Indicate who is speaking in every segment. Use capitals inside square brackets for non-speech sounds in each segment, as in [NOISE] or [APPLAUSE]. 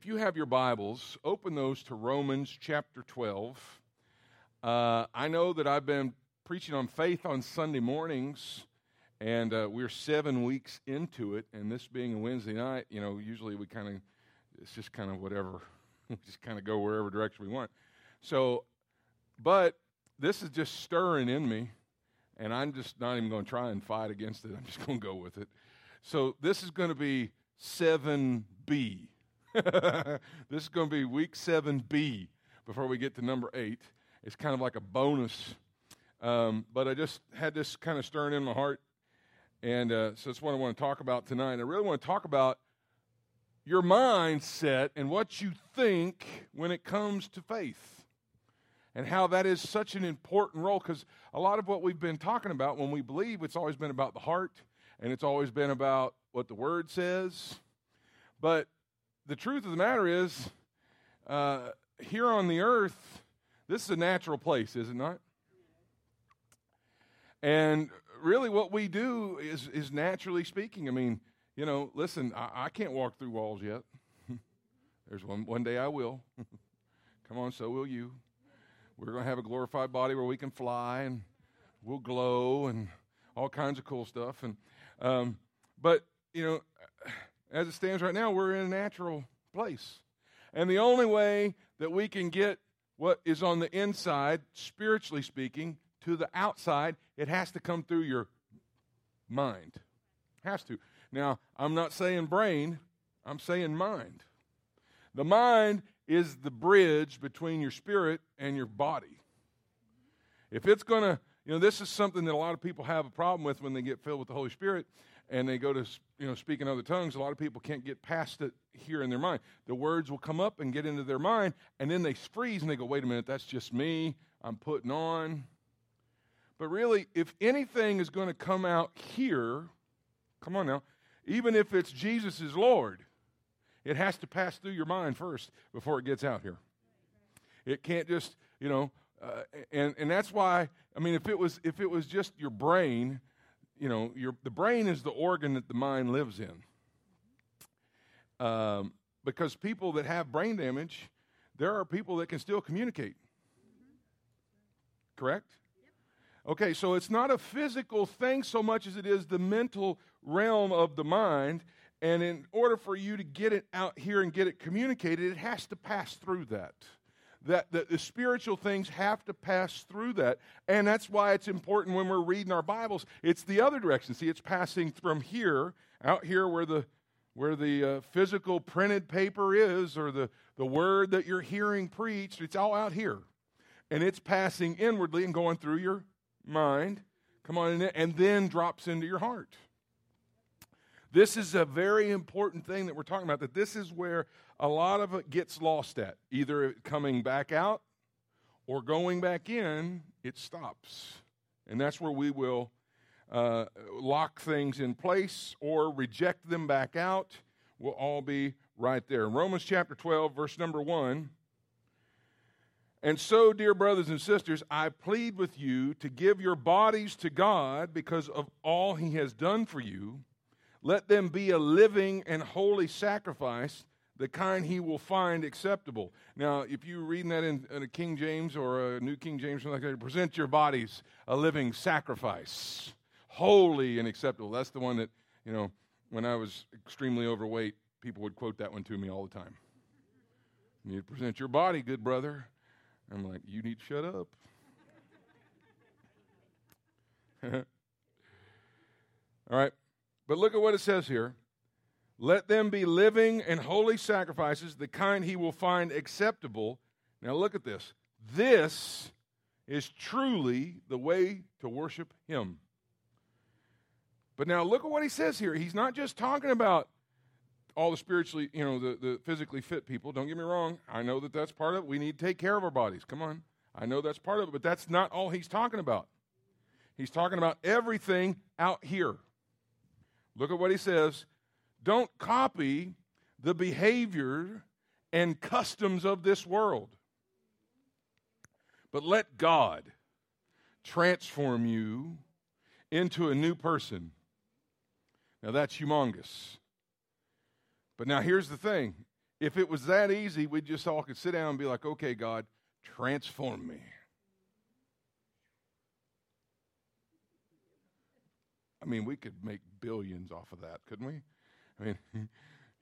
Speaker 1: if you have your Bibles, open those to Romans chapter 12. Uh, I know that I've been preaching on faith on Sunday mornings, and uh, we're seven weeks into it. And this being a Wednesday night, you know, usually we kind of, it's just kind of whatever. [LAUGHS] we just kind of go wherever direction we want. So, but this is just stirring in me, and I'm just not even going to try and fight against it. I'm just going to go with it. So, this is going to be 7B. [LAUGHS] this is going to be week 7B before we get to number 8. It's kind of like a bonus. Um, but I just had this kind of stirring in my heart. And uh, so that's what I want to talk about tonight. I really want to talk about your mindset and what you think when it comes to faith and how that is such an important role because a lot of what we've been talking about when we believe it's always been about the heart and it's always been about what the word says but the truth of the matter is uh, here on the earth this is a natural place is it not? And really what we do is is naturally speaking i mean you know listen i, I can't walk through walls yet. [LAUGHS] There's one one day i will. [LAUGHS] Come on so will you. We're going to have a glorified body where we can fly and we'll glow and all kinds of cool stuff. And um, but you know, as it stands right now, we're in a natural place, and the only way that we can get what is on the inside, spiritually speaking, to the outside, it has to come through your mind. Has to. Now, I'm not saying brain. I'm saying mind. The mind is the bridge between your spirit and your body. If it's going to, you know, this is something that a lot of people have a problem with when they get filled with the Holy Spirit and they go to, you know, speak in other tongues. A lot of people can't get past it here in their mind. The words will come up and get into their mind, and then they freeze and they go, wait a minute, that's just me. I'm putting on. But really, if anything is going to come out here, come on now, even if it's Jesus is Lord, it has to pass through your mind first before it gets out here. It can't just, you know, uh, and and that's why I mean, if it was if it was just your brain, you know, your the brain is the organ that the mind lives in. Um, because people that have brain damage, there are people that can still communicate. Correct? Okay, so it's not a physical thing so much as it is the mental realm of the mind. And in order for you to get it out here and get it communicated, it has to pass through that. That, that the spiritual things have to pass through that. And that's why it's important when we're reading our Bibles. It's the other direction. See, it's passing from here, out here where the where the uh, physical printed paper is or the, the word that you're hearing preached, it's all out here. And it's passing inwardly and going through your mind. Come on, in, and then drops into your heart. This is a very important thing that we're talking about, that this is where a lot of it gets lost at. Either coming back out or going back in, it stops. And that's where we will uh, lock things in place or reject them back out. We'll all be right there. In Romans chapter 12, verse number 1. And so, dear brothers and sisters, I plead with you to give your bodies to God because of all He has done for you let them be a living and holy sacrifice, the kind he will find acceptable. Now, if you're reading that in, in a King James or a New King James, something like that, present your bodies a living sacrifice, holy and acceptable. That's the one that, you know, when I was extremely overweight, people would quote that one to me all the time. You need to present your body, good brother. I'm like, you need to shut up. [LAUGHS] all right. But look at what it says here. Let them be living and holy sacrifices, the kind he will find acceptable. Now look at this. This is truly the way to worship him. But now look at what he says here. He's not just talking about all the spiritually, you know, the, the physically fit people. Don't get me wrong. I know that that's part of it. We need to take care of our bodies. Come on. I know that's part of it, but that's not all he's talking about. He's talking about everything out here. Look at what he says. Don't copy the behavior and customs of this world, but let God transform you into a new person. Now that's humongous. But now here's the thing if it was that easy, we just all could sit down and be like, okay, God, transform me. I mean, we could make billions off of that, couldn't we? I mean, [LAUGHS]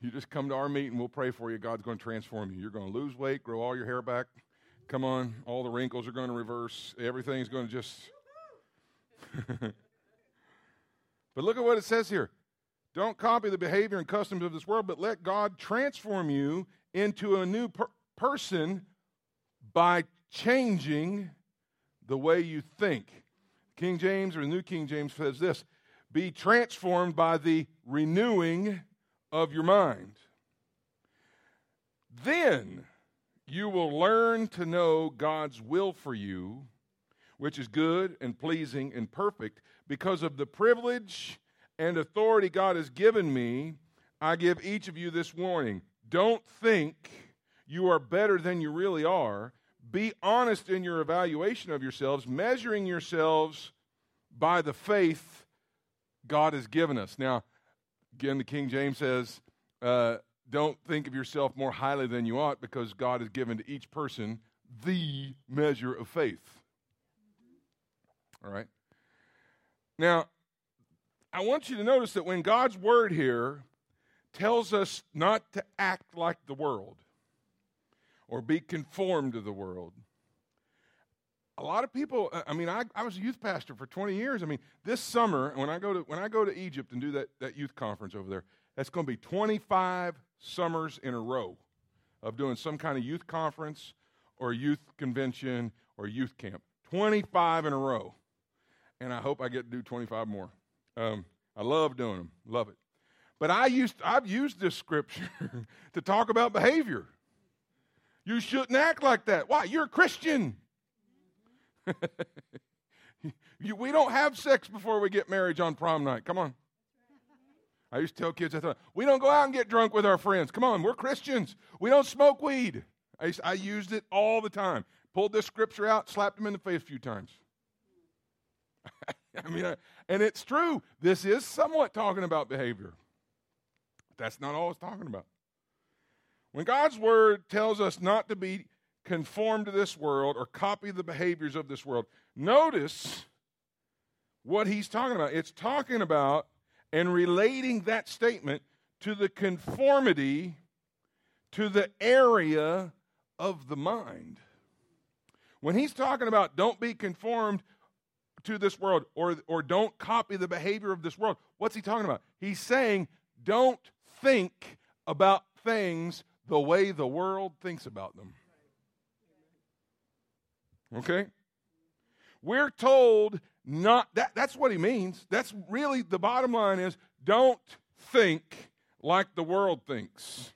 Speaker 1: you just come to our meeting, we'll pray for you. God's going to transform you. You're going to lose weight, grow all your hair back. Come on, all the wrinkles are going to reverse. Everything's going to just. [LAUGHS] but look at what it says here. Don't copy the behavior and customs of this world, but let God transform you into a new per- person by changing the way you think. King James or the New King James says this be transformed by the renewing of your mind. Then you will learn to know God's will for you, which is good and pleasing and perfect. Because of the privilege and authority God has given me, I give each of you this warning. Don't think you are better than you really are. Be honest in your evaluation of yourselves, measuring yourselves by the faith God has given us. Now, again, the King James says, uh, don't think of yourself more highly than you ought because God has given to each person the measure of faith. All right? Now, I want you to notice that when God's word here tells us not to act like the world or be conformed to the world, a lot of people i mean I, I was a youth pastor for 20 years. I mean this summer when i go to when i go to egypt and do that, that youth conference over there that's going to be 25 summers in a row of doing some kind of youth conference or youth convention or youth camp. 25 in a row. And i hope i get to do 25 more. Um, i love doing them love it. But i used i've used this scripture [LAUGHS] to talk about behavior. You shouldn't act like that. Why? You're a christian [LAUGHS] you, we don't have sex before we get married on prom night. Come on. I used to tell kids, I thought, we don't go out and get drunk with our friends. Come on, we're Christians. We don't smoke weed. I, used, I used it all the time. Pulled this scripture out, slapped him in the face a few times. [LAUGHS] I mean, I, and it's true. This is somewhat talking about behavior. That's not all it's talking about. When God's word tells us not to be conform to this world or copy the behaviors of this world. Notice what he's talking about. It's talking about and relating that statement to the conformity to the area of the mind. When he's talking about don't be conformed to this world or, or don't copy the behavior of this world, what's he talking about? He's saying don't think about things the way the world thinks about them. Okay? We're told not that that's what he means. That's really the bottom line is don't think like the world thinks.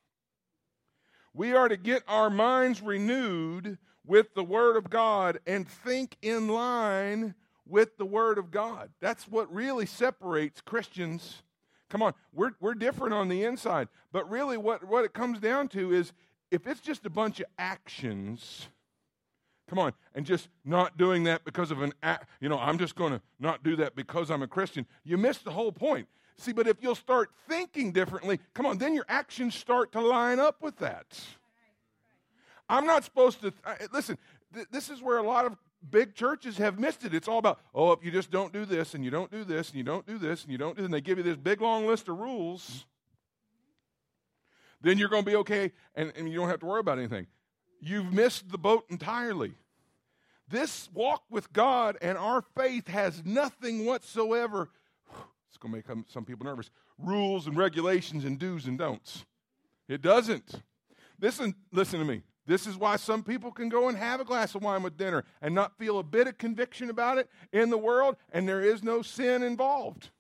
Speaker 1: We are to get our minds renewed with the word of God and think in line with the word of God. That's what really separates Christians. Come on, we're, we're different on the inside. But really, what, what it comes down to is if it's just a bunch of actions, Come on, and just not doing that because of an act, you know, I'm just going to not do that because I'm a Christian. You miss the whole point. See, but if you'll start thinking differently, come on, then your actions start to line up with that. I'm not supposed to, uh, listen, th- this is where a lot of big churches have missed it. It's all about, oh, if you just don't do this and you don't do this and you don't do this and you don't do, and they give you this big long list of rules, then you're going to be okay and, and you don't have to worry about anything. You've missed the boat entirely. This walk with God and our faith has nothing whatsoever. It's going to make some people nervous. Rules and regulations and do's and don'ts. It doesn't. Listen, listen to me. This is why some people can go and have a glass of wine with dinner and not feel a bit of conviction about it in the world, and there is no sin involved.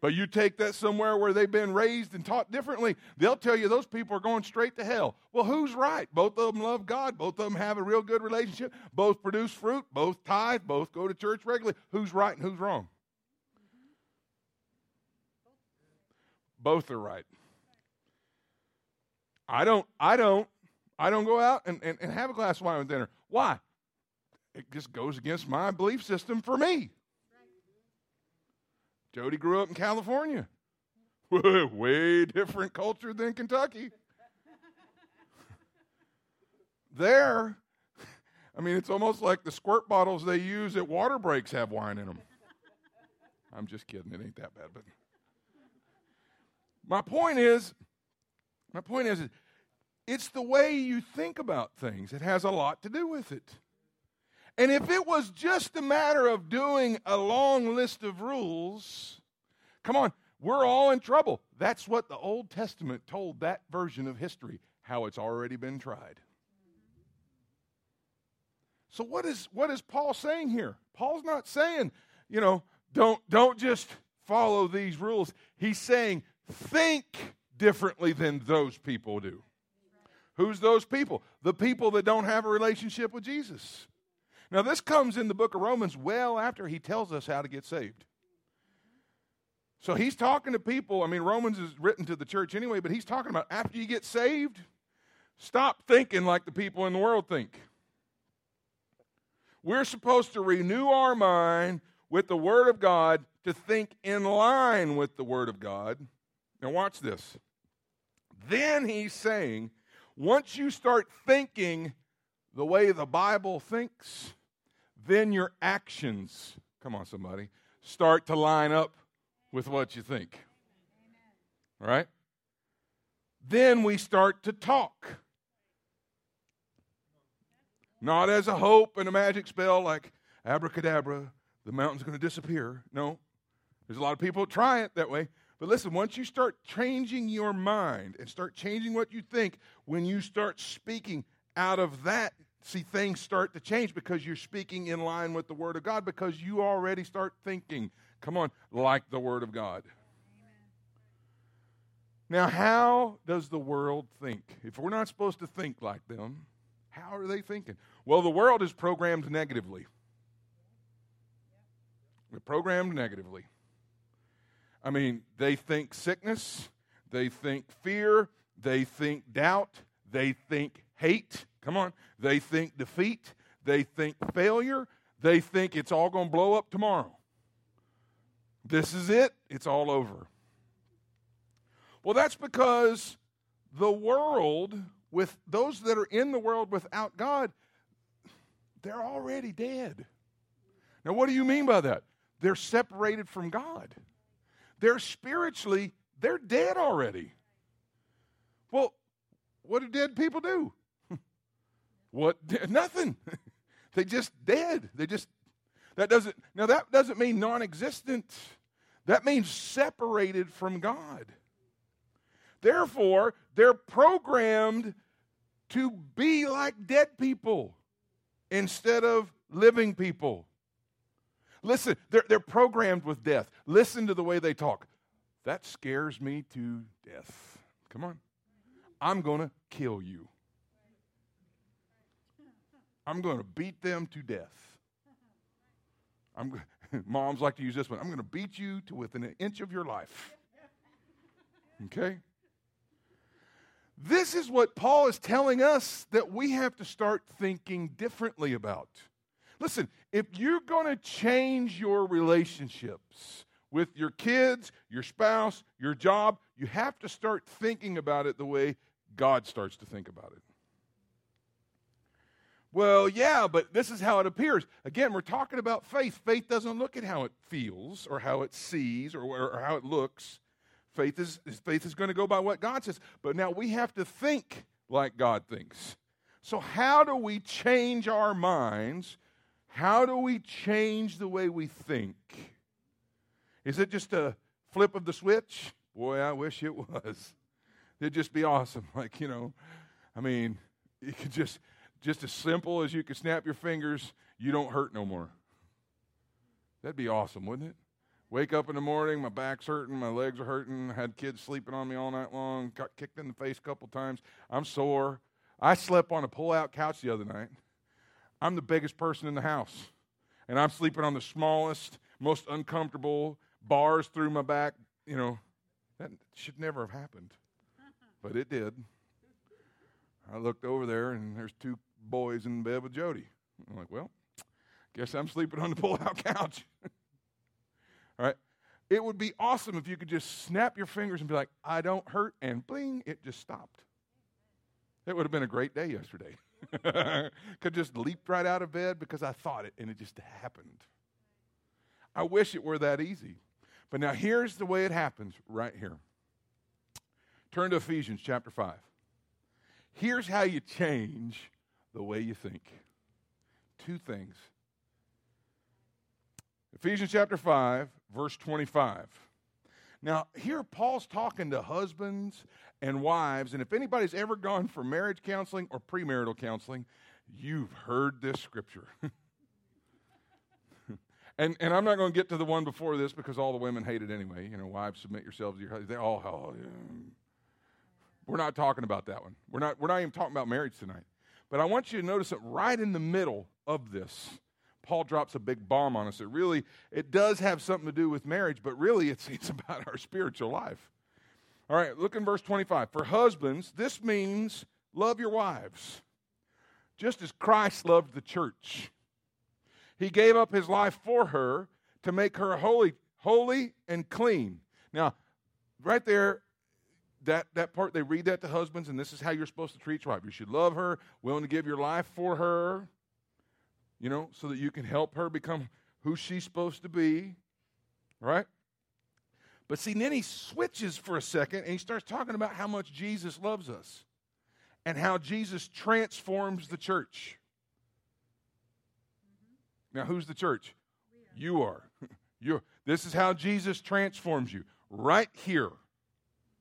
Speaker 1: But you take that somewhere where they've been raised and taught differently, they'll tell you those people are going straight to hell. Well, who's right? Both of them love God. Both of them have a real good relationship. Both produce fruit. Both tithe. Both go to church regularly. Who's right and who's wrong? Both are right. I don't, I don't, I don't go out and, and, and have a glass of wine with dinner. Why? It just goes against my belief system for me. Jody grew up in California. [LAUGHS] Way different culture than Kentucky. [LAUGHS] there, [LAUGHS] I mean, it's almost like the squirt bottles they use at water breaks have wine in them. I'm just kidding. It ain't that bad, but my point is, my point is, it's the way you think about things. It has a lot to do with it. And if it was just a matter of doing a long list of rules, come on, we're all in trouble. That's what the Old Testament told that version of history, how it's already been tried. So what is what is Paul saying here? Paul's not saying, you know, don't don't just follow these rules. He's saying think differently than those people do. Who's those people? The people that don't have a relationship with Jesus. Now, this comes in the book of Romans well after he tells us how to get saved. So he's talking to people. I mean, Romans is written to the church anyway, but he's talking about after you get saved, stop thinking like the people in the world think. We're supposed to renew our mind with the Word of God to think in line with the Word of God. Now, watch this. Then he's saying, once you start thinking the way the Bible thinks, then your actions, come on, somebody, start to line up with what you think. Right? Then we start to talk. Not as a hope and a magic spell like abracadabra, the mountain's going to disappear. No. There's a lot of people try it that way. But listen, once you start changing your mind and start changing what you think, when you start speaking out of that, see, things start to change because you're speaking in line with the Word of God because you already start thinking, come on, like the Word of God. Now, how does the world think? If we're not supposed to think like them, how are they thinking? Well, the world is programmed negatively. We're programmed negatively. I mean, they think sickness, they think fear, they think doubt, they think hate. Come on. They think defeat, they think failure, they think it's all going to blow up tomorrow. This is it, it's all over. Well, that's because the world, with those that are in the world without God, they're already dead. Now, what do you mean by that? They're separated from God. They're spiritually, they're dead already. Well, what do dead people do? What [LAUGHS] nothing. [LAUGHS] they just dead. They just that doesn't now that doesn't mean non-existent. That means separated from God. Therefore, they're programmed to be like dead people instead of living people. Listen, they're, they're programmed with death. Listen to the way they talk. That scares me to death. Come on. I'm going to kill you. I'm going to beat them to death. I'm, [LAUGHS] moms like to use this one. I'm going to beat you to within an inch of your life. Okay? This is what Paul is telling us that we have to start thinking differently about. Listen, if you're going to change your relationships with your kids, your spouse, your job, you have to start thinking about it the way God starts to think about it. Well, yeah, but this is how it appears. Again, we're talking about faith. Faith doesn't look at how it feels or how it sees or, or, how it looks. Faith is, faith is going to go by what God says. But now we have to think like God thinks. So, how do we change our minds how do we change the way we think? Is it just a flip of the switch? Boy, I wish it [LAUGHS] was. It'd just be awesome. Like, you know, I mean, you could just, just as simple as you could snap your fingers, you don't hurt no more. That'd be awesome, wouldn't it? Wake up in the morning, my back's hurting, my legs are hurting, I had kids sleeping on me all night long, got kicked in the face a couple times. I'm sore. I slept on a pull out couch the other night. I'm the biggest person in the house. And I'm sleeping on the smallest, most uncomfortable bars through my back. You know, that should never have happened. But it did. I looked over there, and there's two boys in bed with Jody. I'm like, well, guess I'm sleeping on the pull-out [LAUGHS] couch. All right. It would be awesome if you could just snap your fingers and be like, I don't hurt, and bling, it just stopped. It would have been a great day yesterday. [LAUGHS] Could just leaped right out of bed because I thought it and it just happened. I wish it were that easy. But now here's the way it happens right here. Turn to Ephesians chapter 5. Here's how you change the way you think. Two things. Ephesians chapter 5, verse 25. Now, here Paul's talking to husbands and wives, and if anybody's ever gone for marriage counseling or premarital counseling, you've heard this scripture. [LAUGHS] and, and I'm not going to get to the one before this because all the women hate it anyway. You know, wives, submit yourselves to your husbands. They all, oh, yeah. we're not talking about that one. We're not, we're not even talking about marriage tonight. But I want you to notice that right in the middle of this, Paul drops a big bomb on us. It really, it does have something to do with marriage, but really it's, [LAUGHS] it's about our spiritual life. All right, look in verse 25. For husbands, this means love your wives, just as Christ loved the church. He gave up his life for her to make her holy, holy and clean. Now, right there, that, that part, they read that to husbands, and this is how you're supposed to treat your wife. You should love her, willing to give your life for her, you know, so that you can help her become who she's supposed to be, right? But see, then he switches for a second and he starts talking about how much Jesus loves us and how Jesus transforms the church. Now, who's the church? You are. [LAUGHS] You're, this is how Jesus transforms you. Right here.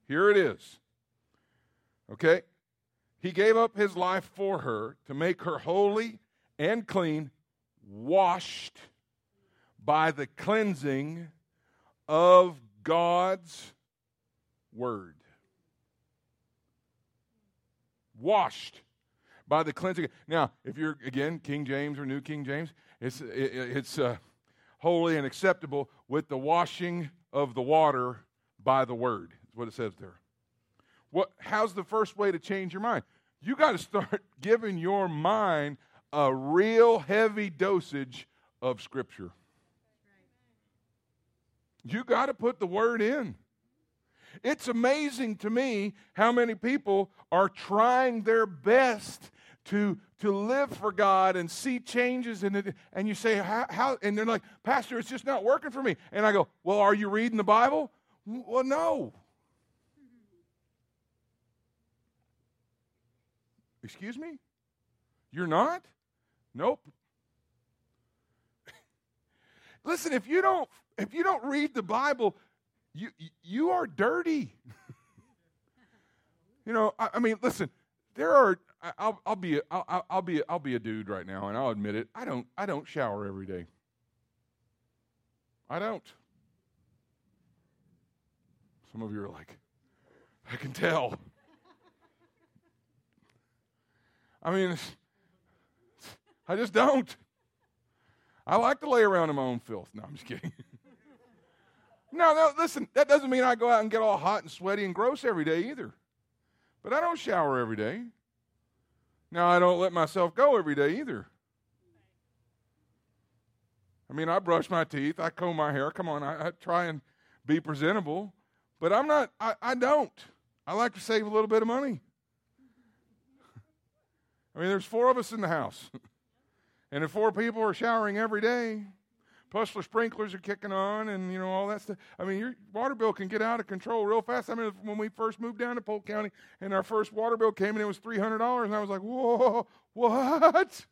Speaker 1: Here it is. Okay? He gave up his life for her to make her holy and clean, washed by the cleansing of God's word. Washed by the cleansing. Now, if you're, again, King James or New King James, it's, it, it's uh, holy and acceptable with the washing of the water by the word, what it says there. What, how's the first way to change your mind? You got to start [LAUGHS] giving your mind a real heavy dosage of Scripture. You got to put the word in. It's amazing to me how many people are trying their best to, to live for God and see changes in it. And you say, how, how? And they're like, Pastor, it's just not working for me. And I go, Well, are you reading the Bible? Well, no. Excuse me? You're not? Nope. [LAUGHS] Listen, if you don't if you don't read the Bible, you you are dirty. [LAUGHS] you know, I, I, mean, listen, there are. I'll, I'll be a, I'll, I'll be I'll be a dude right now, and I'll admit it. I don't I don't shower every day. I don't. Some of you are like, I can tell. I mean, [LAUGHS] I just don't. I like to lay around in my own filth. No, I'm just kidding. [LAUGHS] no, no, listen, that doesn't mean I go out and get all hot and sweaty and gross every day either. But I don't shower every day. Now, I don't let myself go every day either. I mean, I brush my teeth, I comb my hair. Come on, I, I try and be presentable. But I'm not, I, I don't. I like to save a little bit of money. I mean, there's four of us in the house. [LAUGHS] And if four people are showering every day, plus the sprinklers are kicking on and you know all that stuff. I mean, your water bill can get out of control real fast. I mean, when we first moved down to Polk County and our first water bill came and it was three hundred dollars, and I was like, "Whoa, what?"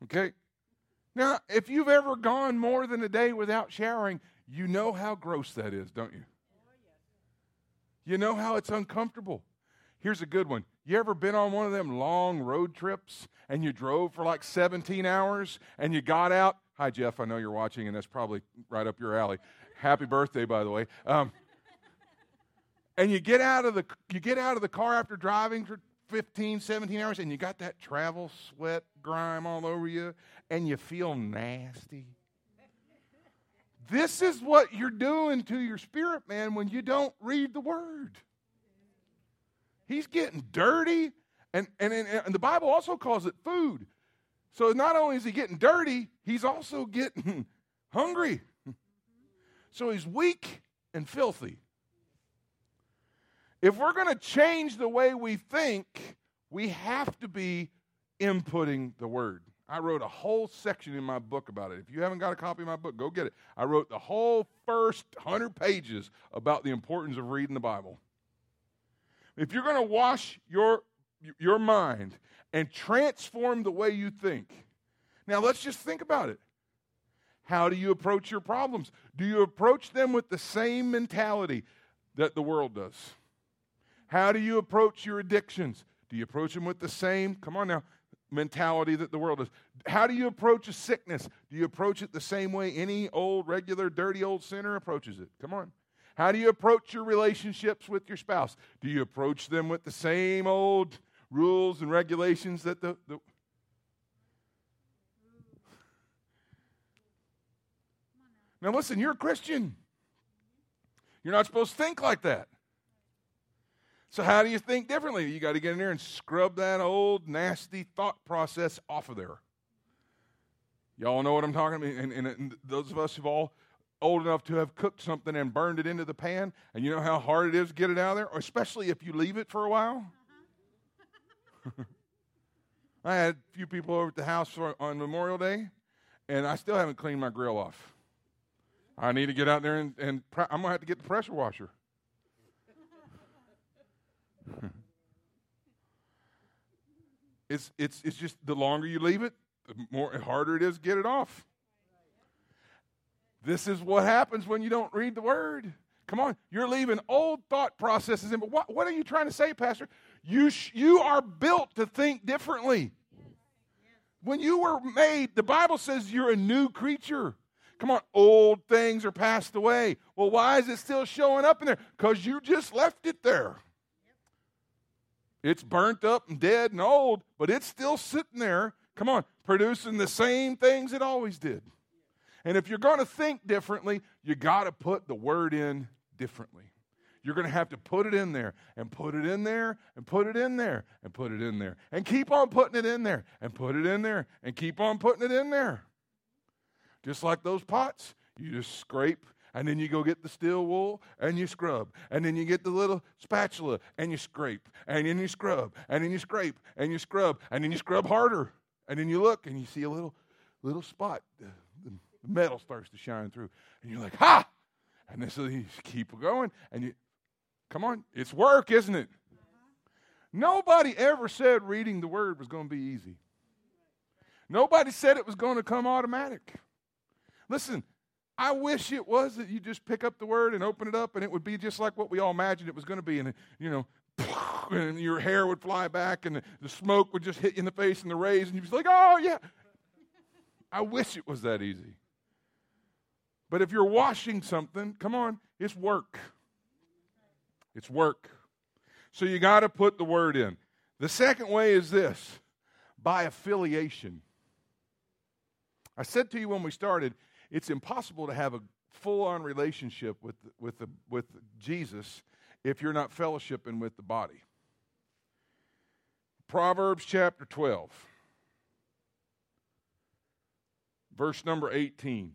Speaker 1: [LAUGHS] okay. Now, if you've ever gone more than a day without showering, you know how gross that is, don't you? You know how it's uncomfortable. Here's a good one. You ever been on one of them long road trips and you drove for like 17 hours and you got out? Hi, Jeff. I know you're watching, and that's probably right up your alley. Happy birthday, by the way. Um, [LAUGHS] and you get out of the you get out of the car after driving for 15, 17 hours, and you got that travel sweat grime all over you, and you feel nasty. This is what you're doing to your spirit, man, when you don't read the word. He's getting dirty. And, and, and the Bible also calls it food. So not only is he getting dirty, he's also getting [LAUGHS] hungry. [LAUGHS] So he's weak and filthy. If we're going to change the way we think, we have to be inputting the word. I wrote a whole section in my book about it. If you haven't got a copy of my book, go get it. I wrote the whole first 100 pages about the importance of reading the Bible. If you're going to wash your, your mind and transform the way you think, now let's just think about it. How do you approach your problems? Do you approach them with the same mentality that the world does? How do you approach your addictions? Do you approach them with the same, come on now, mentality that the world does? How do you approach a sickness? Do you approach it the same way any old, regular, dirty old sinner approaches it? Come on. How do you approach your relationships with your spouse? Do you approach them with the same old rules and regulations that the, the Now, listen, you're a Christian. You're not supposed to think like that. So, how do you think differently? You got to get in there and scrub that old, nasty thought process off of there. Y'all know what I'm talking about? And, and, and, those of us who've all old enough to have cooked something and burned it into the pan, and you know how hard it is to get it out of there, especially if you leave it for a while. [LAUGHS] I had a few people over at the house for, on Memorial Day, and I still haven't cleaned my grill off. I need to get out there and, and I'm going to have to get the pressure washer. [LAUGHS] it's, it's, it's just the longer you leave it, the more harder it is to get it off. This is what happens when you don't read the word. Come on, you're leaving old thought processes in. But what, what are you trying to say, Pastor? You, sh- you are built to think differently. When you were made, the Bible says you're a new creature. Come on, old things are passed away. Well, why is it still showing up in there? Because you just left it there. It's burnt up and dead and old, but it's still sitting there. Come on, producing the same things it always did. And if you're going to think differently, you got to put the word in differently. You're going to have to put it in there and put it in there and put it in there and put it in there and keep on putting it in there and put it in there and keep on putting it in there. Just like those pots, you just scrape and then you go get the steel wool and you scrub. And then you get the little spatula and you scrape. And then you scrub. And then you scrape and you scrub. And then you scrub harder. And then you look and you see a little little spot. The, metal starts to shine through. And you're like, ha! And then so you keep going. And you come on, it's work, isn't it? Nobody ever said reading the word was going to be easy. Nobody said it was going to come automatic. Listen, I wish it was that you just pick up the word and open it up and it would be just like what we all imagined it was going to be. And, you know, [LAUGHS] and your hair would fly back and the smoke would just hit you in the face and the rays and you'd be like, oh, yeah. I wish it was that easy. But if you're washing something, come on, it's work. It's work. So you got to put the word in. The second way is this by affiliation. I said to you when we started, it's impossible to have a full on relationship with, with, the, with Jesus if you're not fellowshipping with the body. Proverbs chapter 12, verse number 18.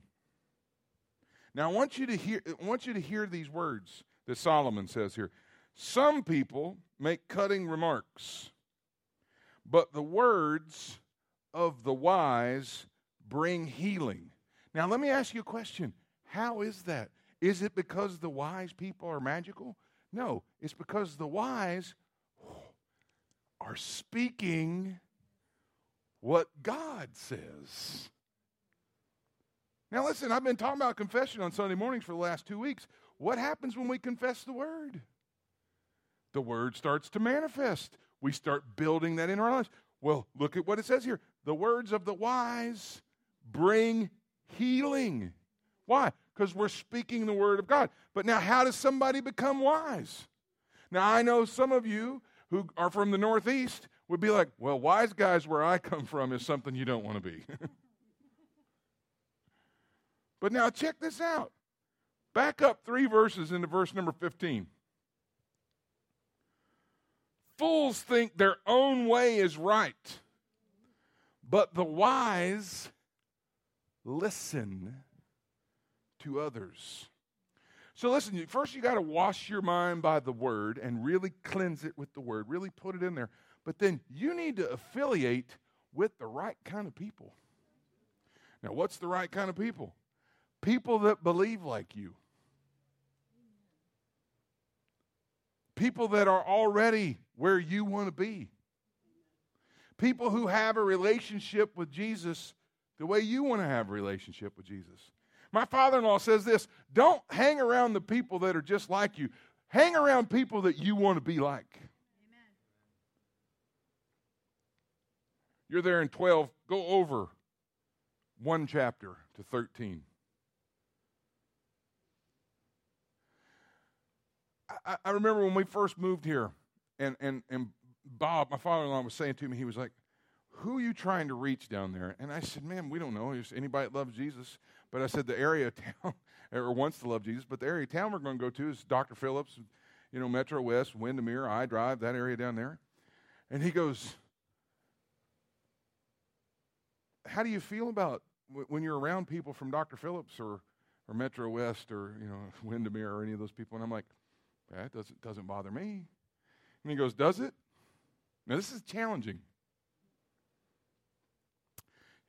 Speaker 1: Now I want you to hear I want you to hear these words that Solomon says here. Some people make cutting remarks, but the words of the wise bring healing. Now, let me ask you a question. How is that? Is it because the wise people are magical? No, it's because the wise are speaking what God says. Now, listen, I've been talking about confession on Sunday mornings for the last two weeks. What happens when we confess the word? The word starts to manifest. We start building that in our lives. Well, look at what it says here. The words of the wise bring healing. Why? Because we're speaking the word of God. But now, how does somebody become wise? Now, I know some of you who are from the Northeast would be like, well, wise guys where I come from is something you don't want to be. [LAUGHS] but now, check this out. Back up three verses into verse number 15. Fools think their own way is right, but the wise listen to others. So listen, first you got to wash your mind by the word and really cleanse it with the word, really put it in there. But then you need to affiliate with the right kind of people. Now, what's the right kind of people? People that believe like you. People that are already where you want to be. People who have a relationship with Jesus the way you want to have a relationship with Jesus. My father in law says this don't hang around the people that are just like you, hang around people that you want to be like. Amen. You're there in 12, go over one chapter to 13. I, remember when we first moved here, and, and, and Bob, my father in law, was saying to me, he was like, Who are you trying to reach down there? And I said, Man, we don't know. Is anybody that loves Jesus. But I said the area of town, [LAUGHS] or wants to love Jesus, but the area of town we're going to go to is Dr. Phillips, you know, Metro West, Windermere, I Drive, that area down there. And he goes, How do you feel about when you're around people from Dr. Phillips or, or Metro West or, you know, [LAUGHS] Windermere or any of those people? And I'm like, That doesn't, doesn't bother me. And he goes, Does it? Now, this is challenging.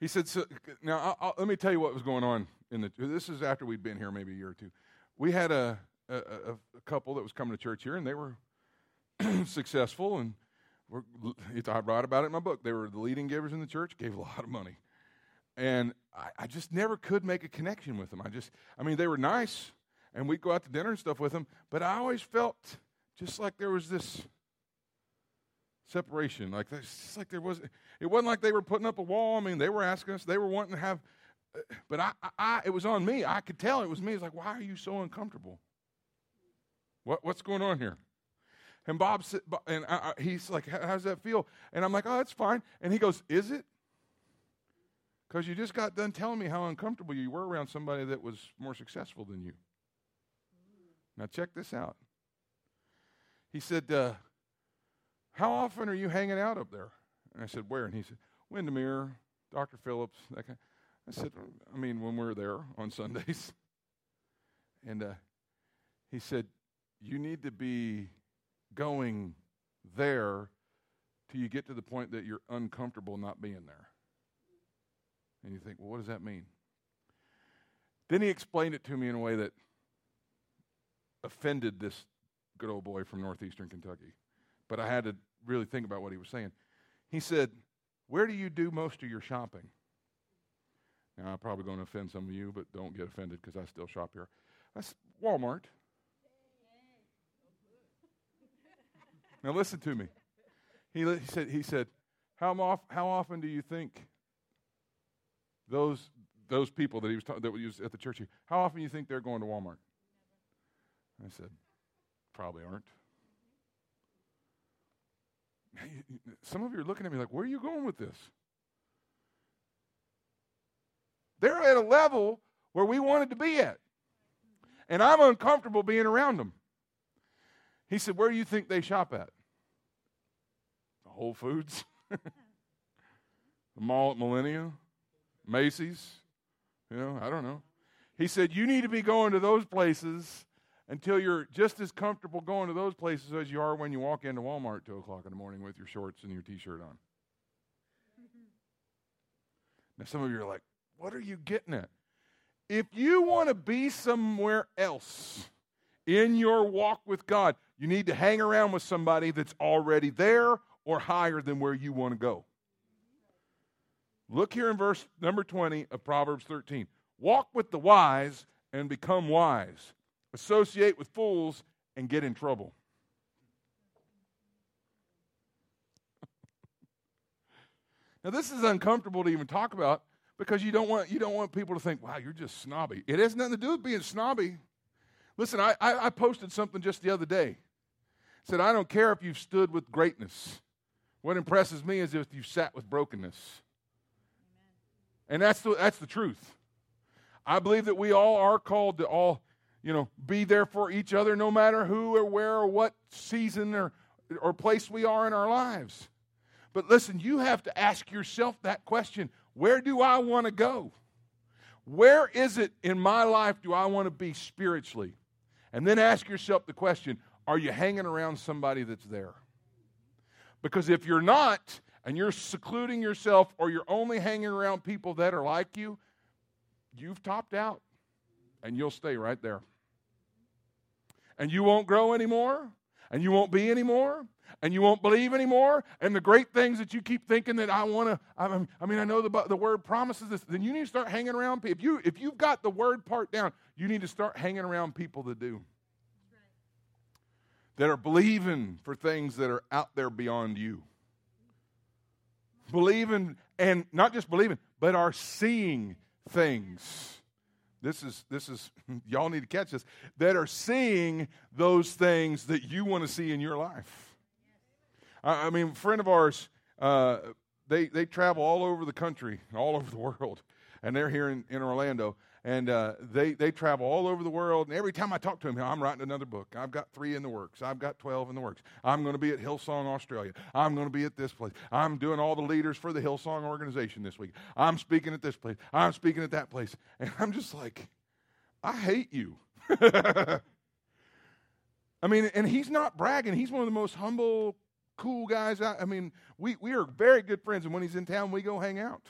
Speaker 1: He said, so, now I'll, I'll, let me tell you what was going on in the, this is after we'd been here maybe a year or two. We had a, a, a, couple that was coming to church here and they were [CLEARS THROAT] successful and I write about it in my book. They were the leading givers in the church, gave a lot of money. And I, I just never could make a connection with them. I just, I mean, they were nice and we'd go out to dinner and stuff with them, but I always felt just like there was this separation. Like it's like there was. It wasn't like they were putting up a wall. I mean, they were asking us. They were wanting to have. But I, I, it was on me. I could tell it was me. It's like, why are you so uncomfortable? What, what's going on here? And Bob and I, I, he's like, how does that feel? And I'm like, oh, it's fine. And he goes, is it? Because you just got done telling me how uncomfortable you were around somebody that was more successful than you. Now check this out. He said, uh, how often are you hanging out up there? And I said, Where? And he said, Windermere, Dr. Phillips. That kind. I said, I mean, when we're there on [LAUGHS] Sundays. And uh, he said, You need to be going there till you get to the point that you're uncomfortable not being there. And you think, Well, what does that mean? Then he explained it to me in a way that offended this good old boy from northeastern Kentucky but I had to really think about what he was saying. He said, Where do you do most of your shopping? Now, I'm probably going to offend some of you, but don't get offended because I still shop here. That's Walmart. now, listen to me. He, he, said, he said how, off, how often do you think those, those people that he was, ta- that was at the church, how often do you think they're going to Walmart? I said, probably aren't. Some of you are looking at me like, where are you going with this? They're at a level where we wanted to be at. And I'm uncomfortable being around them. He said, Where do you think they shop at? Whole Foods? [LAUGHS] the mall at Millennia? Macy's? You know, I don't know. He said, You need to be going to those places until you're just as comfortable going to those places as you are when you walk into Walmart at 2 o'clock in the morning with your shorts and your t shirt on. Now, some of you are like, what are you getting at? If you want to be somewhere else in your walk with God, you need to hang around with somebody that's already there or higher than where you want to go. Look here in verse number 20 of Proverbs 13. Walk with the wise and become wise associate with fools, and get in trouble. [LAUGHS] now, this is uncomfortable to even talk about because you don't want, you don't want people to think, wow, you're just snobby. It has nothing to do with being snobby. Listen, I, I, I posted something just the other day. said, I don't care if you've stood with greatness. What impresses me is if you've sat with brokenness. And that's the, that's the truth. I believe that we all are called to all you know, be there for each other no matter who or where or what season or, or place we are in our lives. But listen, you have to ask yourself that question where do I want to go? Where is it in my life do I want to be spiritually? And then ask yourself the question are you hanging around somebody that's there? Because if you're not, and you're secluding yourself, or you're only hanging around people that are like you, you've topped out and you'll stay right there. And you won't grow anymore, and you won't be anymore, and you won't believe anymore. And the great things that you keep thinking that I want to, I mean, I know the, the word promises this, then you need to start hanging around people. If, you, if you've got the word part down, you need to start hanging around people that do. That are believing for things that are out there beyond you. Believing, and not just believing, but are seeing things. This is, this is, [LAUGHS] y'all need to catch this, that are seeing those things that you want to see in your life. I, I mean, a friend of ours, uh, they, they travel all over the country, all over the [LAUGHS] world, and they're here in, in Orlando and uh, they, they travel all over the world. And every time I talk to them, I'm writing another book. I've got three in the works. I've got 12 in the works. I'm going to be at Hillsong Australia. I'm going to be at this place. I'm doing all the leaders for the Hillsong organization this week. I'm speaking at this place. I'm speaking at that place. [LAUGHS] And I'm just like, I hate you. [LAUGHS] I mean, and he's not bragging. He's one of the most humble, cool guys. I, I mean, we, we are very good friends. And when he's in town, we go hang out.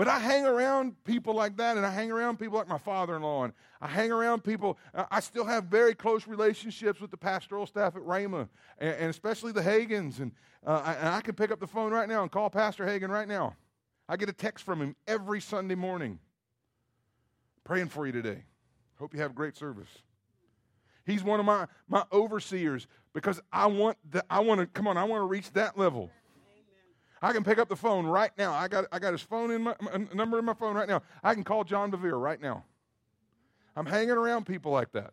Speaker 1: But I hang around people like that, and I hang around people like my father in law, and I hang around people. I still have very close relationships with the pastoral staff at Rhema, and, and especially the Hagins. And, uh, I, and I can pick up the phone right now and call Pastor Hagin right now. I get a text from him every Sunday morning praying for you today. Hope you have great service. He's one of my, my overseers because I want the, I want to come on, I want to reach that level. I can pick up the phone right now. I got, I got his phone in my, number in my phone right now. I can call John Bevere right now. I'm hanging around people like that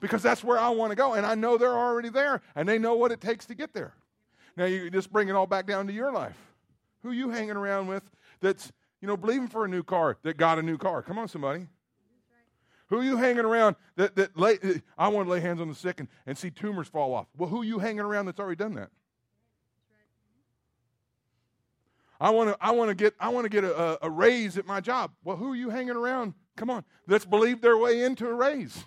Speaker 1: because that's where I want to go. And I know they're already there and they know what it takes to get there. Now, you just bring it all back down to your life. Who you hanging around with that's, you know, believing for a new car that got a new car? Come on, somebody. Who you hanging around that, that lay, I want to lay hands on the sick and, and see tumors fall off? Well, who are you hanging around that's already done that? I want to I want to get I want to get a, a raise at my job. Well, who are you hanging around? Come on, let's believe their way into a raise.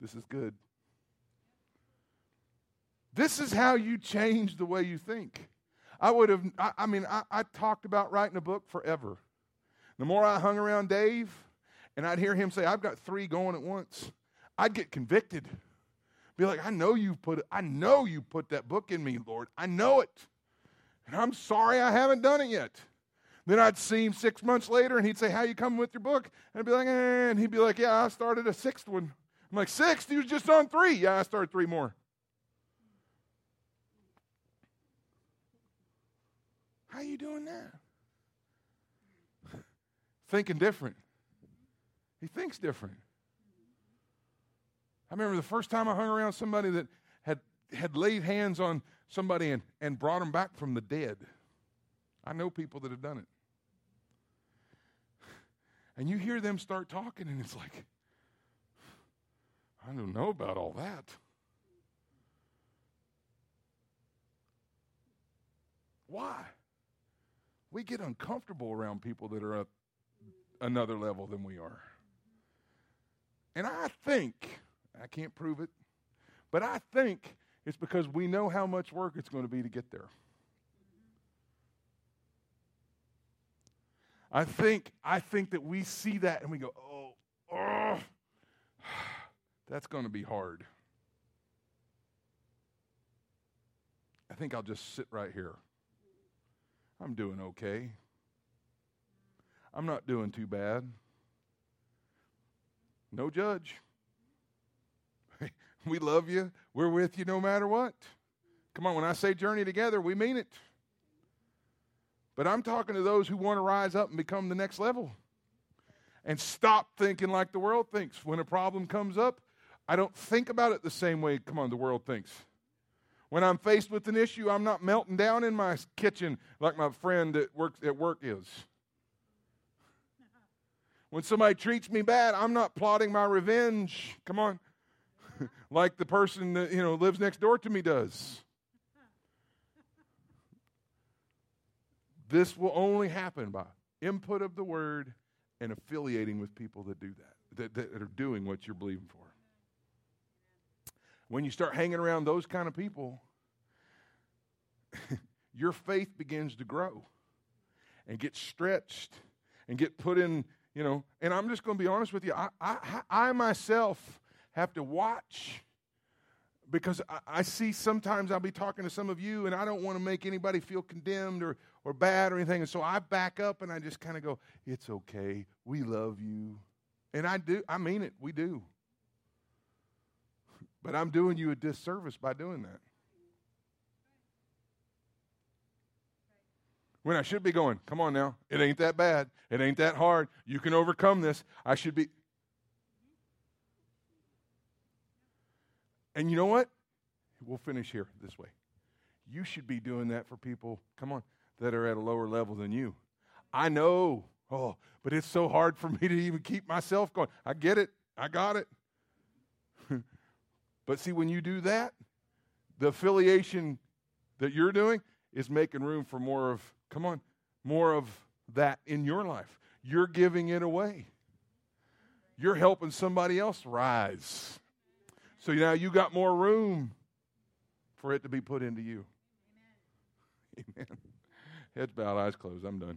Speaker 1: This is good. This is how you change the way you think. I would have, I, I mean, I, I, talked about writing a book forever. The more I hung around Dave and I'd hear him say, I've got three going at once, I'd get convicted. Be like, I know you put I know you put that book in me, Lord. I know it. And I'm sorry I haven't done it yet. Then I'd see him six months later and he'd say, How you coming with your book? And I'd be like, eh. and he'd be like, Yeah, I started a sixth one. I'm like, sixth? You was just on three. Yeah, I started three more. How you doing that? [LAUGHS] Thinking different. He thinks different. I remember the first time I hung around somebody that had, had laid hands on somebody and, and brought them back from the dead. I know people that have done it. And you hear them start talking, and it's like, I don't know about all that. Why? We get uncomfortable around people that are up another level than we are. And I think I can't prove it. But I think it's because we know how much work it's going to be to get there. I think I think that we see that and we go, "Oh, oh [SIGHS] that's going to be hard." I think I'll just sit right here. I'm doing okay. I'm not doing too bad. No judge. We love you. We're with you no matter what. Come on, when I say journey together, we mean it. But I'm talking to those who want to rise up and become the next level. And stop thinking like the world thinks. When a problem comes up, I don't think about it the same way, come on, the world thinks. When I'm faced with an issue, I'm not melting down in my kitchen like my friend that works at work is. When somebody treats me bad, I'm not plotting my revenge. Come on. [LAUGHS] like the person that you know lives next door to me does. [LAUGHS] This will only happen by input of the word and affiliating with people that do that, that, that are doing what you're believing for. When you start hanging around those kind of people, [LAUGHS] your faith begins to grow and get stretched and get put in, you know. And I'm just going to be honest with you. I, I, I myself have to watch because I, I, see sometimes I'll be talking to some of you and I don't want to make anybody feel condemned or, or bad or anything. And so I back up and I just kind of go, it's okay. We love you. And I do, I mean it. We do. But I'm doing you a disservice by doing that. When I should be going, come on now, it ain't that bad. It ain't that hard. You can overcome this. I should be. And you know what? We'll finish here this way. You should be doing that for people, come on, that are at a lower level than you. I know, oh, but it's so hard for [LAUGHS] me to even keep myself going. I get it. I got it. [LAUGHS] but see, when you do that, the affiliation that you're doing is making room for more of Come on, more of that in your life. You're giving it away. You're helping somebody else rise. So now you got more room for it to be put into you. Amen. [LAUGHS] Amen. Heads bowed, eyes closed. I'm done.